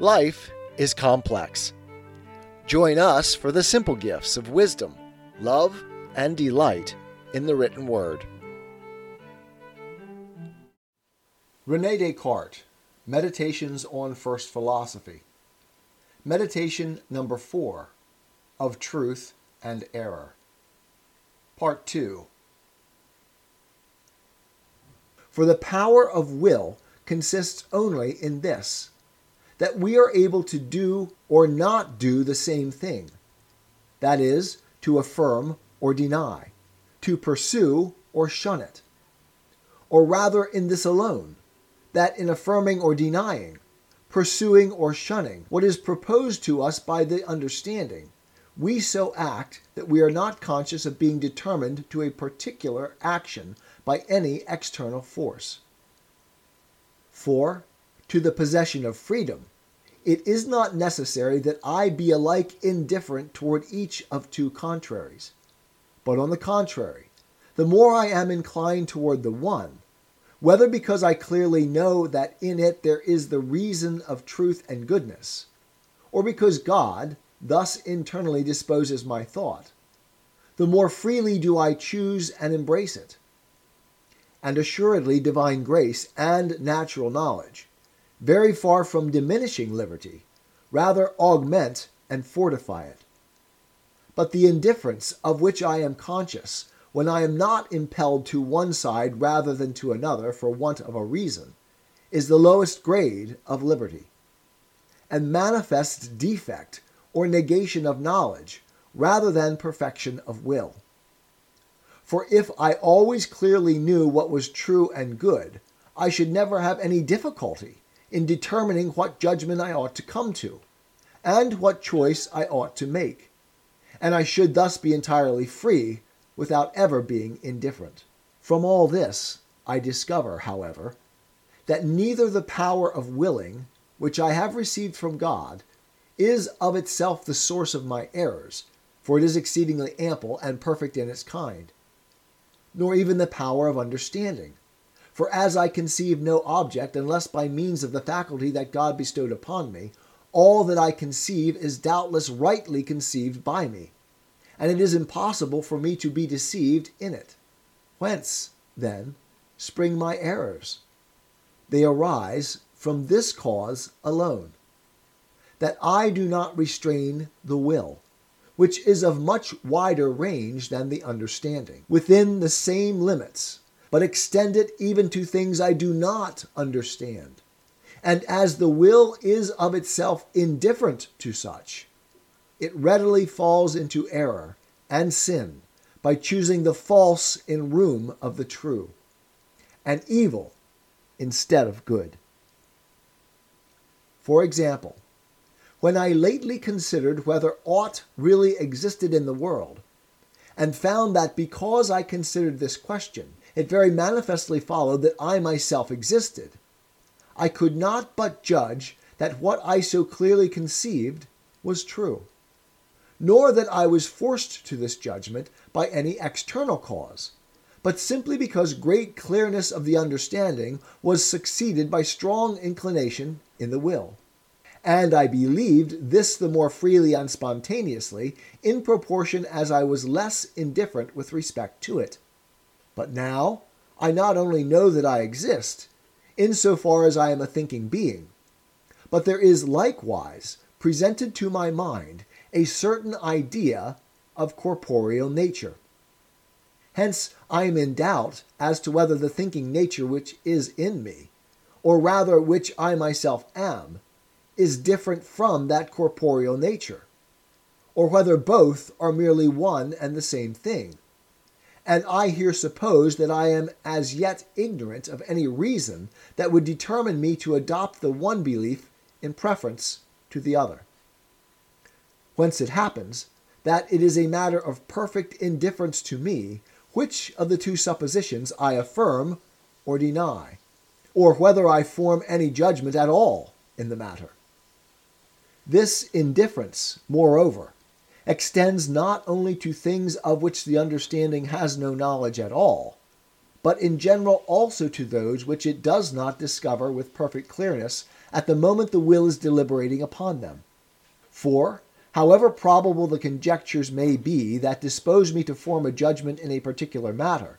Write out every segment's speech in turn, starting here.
Life is complex. Join us for the simple gifts of wisdom, love, and delight in the written word. Rene Descartes, Meditations on First Philosophy. Meditation number four of Truth and Error. Part 2. For the power of will consists only in this that we are able to do or not do the same thing. That is, to affirm or deny, to pursue or shun it. Or rather, in this alone, that in affirming or denying, pursuing or shunning what is proposed to us by the understanding, we so act that we are not conscious of being determined to a particular action by any external force. For, to the possession of freedom, it is not necessary that I be alike indifferent toward each of two contraries. But on the contrary, the more I am inclined toward the one, whether because I clearly know that in it there is the reason of truth and goodness, or because God thus internally disposes my thought, the more freely do I choose and embrace it. And assuredly, divine grace and natural knowledge very far from diminishing liberty, rather augment and fortify it. But the indifference of which I am conscious when I am not impelled to one side rather than to another for want of a reason is the lowest grade of liberty, and manifests defect or negation of knowledge rather than perfection of will. For if I always clearly knew what was true and good, I should never have any difficulty in determining what judgment I ought to come to, and what choice I ought to make, and I should thus be entirely free without ever being indifferent. From all this, I discover, however, that neither the power of willing, which I have received from God, is of itself the source of my errors, for it is exceedingly ample and perfect in its kind, nor even the power of understanding for as I conceive no object, unless by means of the faculty that God bestowed upon me, all that I conceive is doubtless rightly conceived by me, and it is impossible for me to be deceived in it. Whence, then, spring my errors? They arise from this cause alone that I do not restrain the will, which is of much wider range than the understanding, within the same limits but extend it even to things I do not understand. And as the will is of itself indifferent to such, it readily falls into error and sin by choosing the false in room of the true, and evil instead of good. For example, when I lately considered whether aught really existed in the world, and found that because I considered this question, it very manifestly followed that I myself existed. I could not but judge that what I so clearly conceived was true, nor that I was forced to this judgment by any external cause, but simply because great clearness of the understanding was succeeded by strong inclination in the will. And I believed this the more freely and spontaneously in proportion as I was less indifferent with respect to it. But now I not only know that I exist, insofar as I am a thinking being, but there is likewise presented to my mind a certain idea of corporeal nature. Hence, I am in doubt as to whether the thinking nature which is in me, or rather which I myself am, is different from that corporeal nature, or whether both are merely one and the same thing and I here suppose that I am as yet ignorant of any reason that would determine me to adopt the one belief in preference to the other. Whence it happens that it is a matter of perfect indifference to me which of the two suppositions I affirm or deny, or whether I form any judgment at all in the matter. This indifference, moreover, extends not only to things of which the understanding has no knowledge at all, but in general also to those which it does not discover with perfect clearness at the moment the will is deliberating upon them. For, however probable the conjectures may be that dispose me to form a judgment in a particular matter,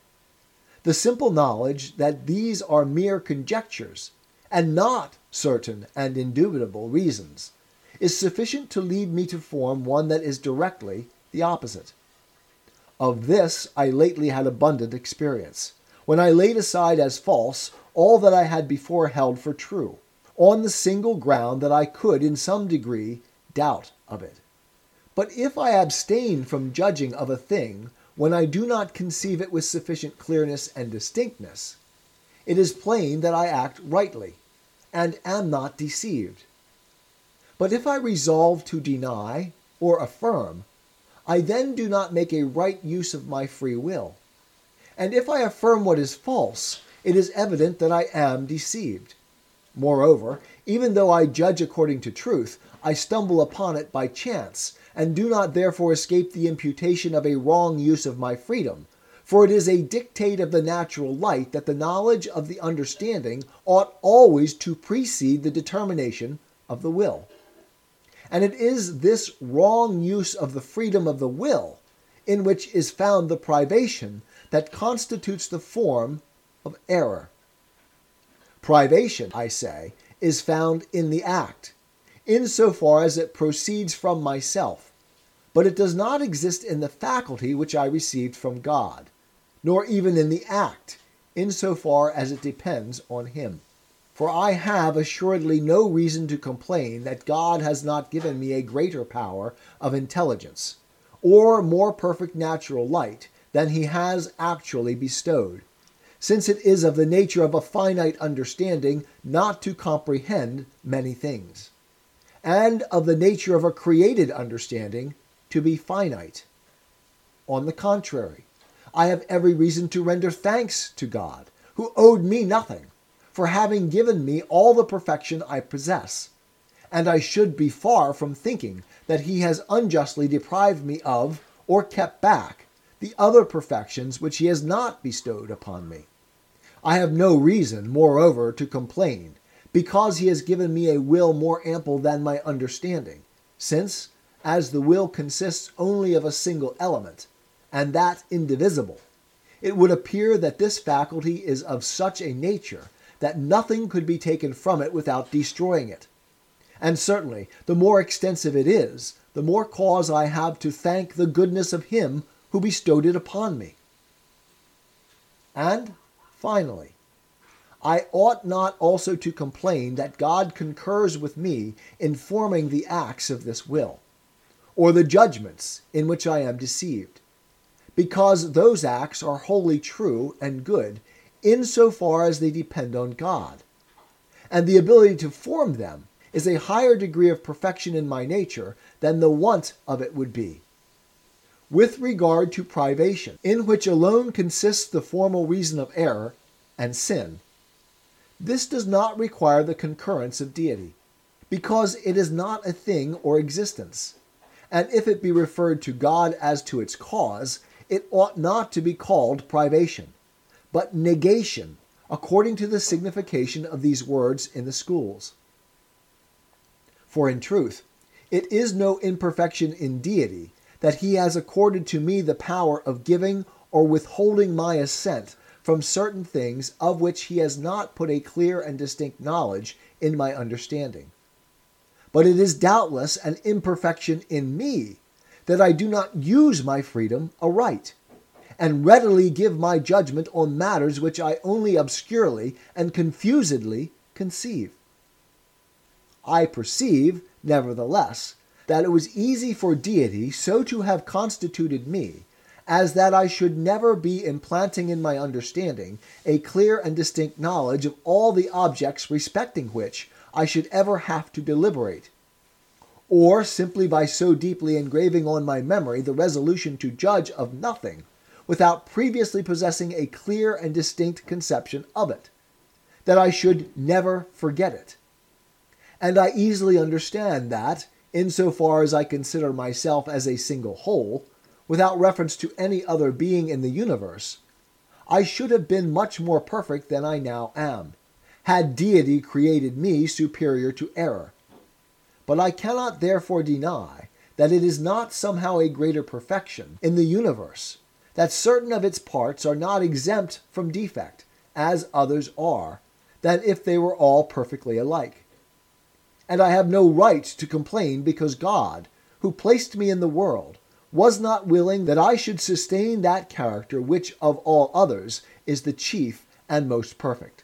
the simple knowledge that these are mere conjectures, and not certain and indubitable reasons, is sufficient to lead me to form one that is directly the opposite. Of this I lately had abundant experience, when I laid aside as false all that I had before held for true, on the single ground that I could in some degree doubt of it. But if I abstain from judging of a thing when I do not conceive it with sufficient clearness and distinctness, it is plain that I act rightly, and am not deceived. But if I resolve to deny or affirm, I then do not make a right use of my free will. And if I affirm what is false, it is evident that I am deceived. Moreover, even though I judge according to truth, I stumble upon it by chance, and do not therefore escape the imputation of a wrong use of my freedom. For it is a dictate of the natural light that the knowledge of the understanding ought always to precede the determination of the will. And it is this wrong use of the freedom of the will, in which is found the privation, that constitutes the form of error. Privation, I say, is found in the act, in so far as it proceeds from myself, but it does not exist in the faculty which I received from God, nor even in the act, in so far as it depends on Him. For I have assuredly no reason to complain that God has not given me a greater power of intelligence, or more perfect natural light than he has actually bestowed, since it is of the nature of a finite understanding not to comprehend many things, and of the nature of a created understanding to be finite. On the contrary, I have every reason to render thanks to God, who owed me nothing for having given me all the perfection I possess, and I should be far from thinking that he has unjustly deprived me of, or kept back, the other perfections which he has not bestowed upon me. I have no reason, moreover, to complain, because he has given me a will more ample than my understanding, since, as the will consists only of a single element, and that indivisible, it would appear that this faculty is of such a nature that nothing could be taken from it without destroying it. And certainly, the more extensive it is, the more cause I have to thank the goodness of Him who bestowed it upon me. And, finally, I ought not also to complain that God concurs with me in forming the acts of this will, or the judgments in which I am deceived, because those acts are wholly true and good insofar as they depend on God. And the ability to form them is a higher degree of perfection in my nature than the want of it would be. With regard to privation, in which alone consists the formal reason of error and sin, this does not require the concurrence of deity, because it is not a thing or existence. And if it be referred to God as to its cause, it ought not to be called privation but negation, according to the signification of these words in the schools. For in truth, it is no imperfection in deity that he has accorded to me the power of giving or withholding my assent from certain things of which he has not put a clear and distinct knowledge in my understanding. But it is doubtless an imperfection in me that I do not use my freedom aright and readily give my judgment on matters which I only obscurely and confusedly conceive. I perceive, nevertheless, that it was easy for deity so to have constituted me as that I should never be implanting in my understanding a clear and distinct knowledge of all the objects respecting which I should ever have to deliberate, or simply by so deeply engraving on my memory the resolution to judge of nothing without previously possessing a clear and distinct conception of it, that I should never forget it. And I easily understand that, insofar as I consider myself as a single whole, without reference to any other being in the universe, I should have been much more perfect than I now am, had deity created me superior to error. But I cannot therefore deny that it is not somehow a greater perfection in the universe, that certain of its parts are not exempt from defect, as others are, than if they were all perfectly alike. And I have no right to complain because God, who placed me in the world, was not willing that I should sustain that character which of all others is the chief and most perfect.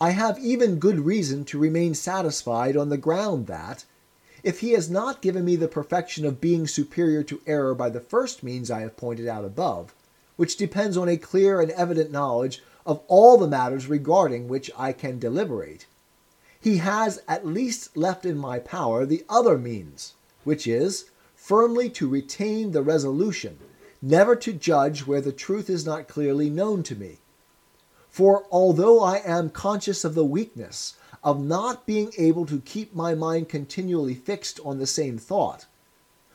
I have even good reason to remain satisfied on the ground that, if he has not given me the perfection of being superior to error by the first means I have pointed out above, which depends on a clear and evident knowledge of all the matters regarding which I can deliberate, he has at least left in my power the other means, which is firmly to retain the resolution never to judge where the truth is not clearly known to me. For although I am conscious of the weakness of not being able to keep my mind continually fixed on the same thought,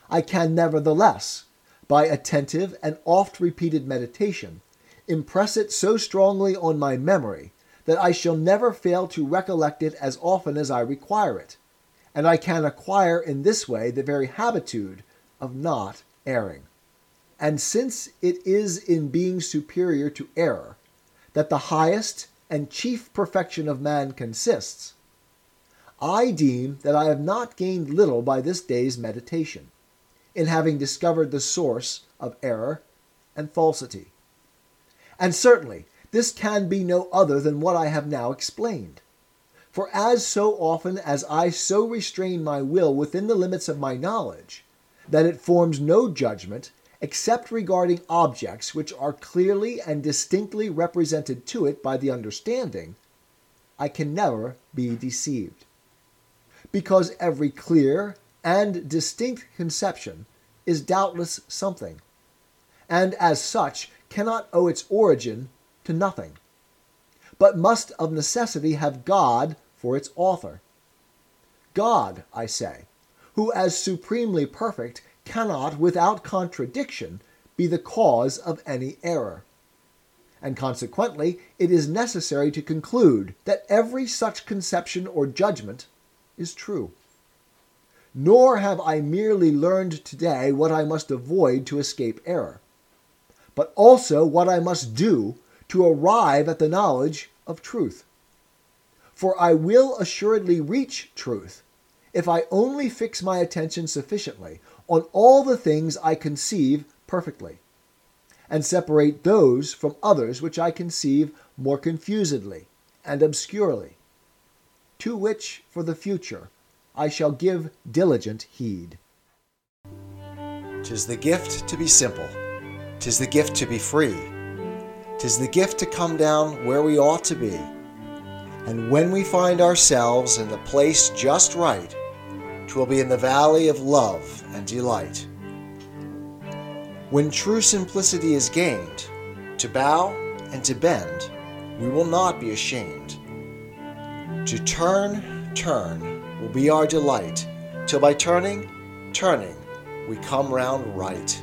I can nevertheless, by attentive and oft repeated meditation, impress it so strongly on my memory that I shall never fail to recollect it as often as I require it, and I can acquire in this way the very habitude of not erring. And since it is in being superior to error that the highest and chief perfection of man consists, I deem that I have not gained little by this day's meditation, in having discovered the source of error and falsity. And certainly, this can be no other than what I have now explained. For as so often as I so restrain my will within the limits of my knowledge, that it forms no judgment except regarding objects which are clearly and distinctly represented to it by the understanding, I can never be deceived. Because every clear and distinct conception is doubtless something, and as such cannot owe its origin to nothing, but must of necessity have God for its author. God, I say, who as supremely perfect cannot, without contradiction, be the cause of any error. And consequently, it is necessary to conclude that every such conception or judgment is true. Nor have I merely learned today what I must avoid to escape error, but also what I must do to arrive at the knowledge of truth. For I will assuredly reach truth if I only fix my attention sufficiently on all the things I conceive perfectly, and separate those from others which I conceive more confusedly and obscurely, to which for the future I shall give diligent heed. Tis the gift to be simple, tis the gift to be free, tis the gift to come down where we ought to be. And when we find ourselves in the place just right, 'twill be in the valley of love and delight. When true simplicity is gained, to bow and to bend, we will not be ashamed. To turn, turn will be our delight, till by turning, turning, we come round right.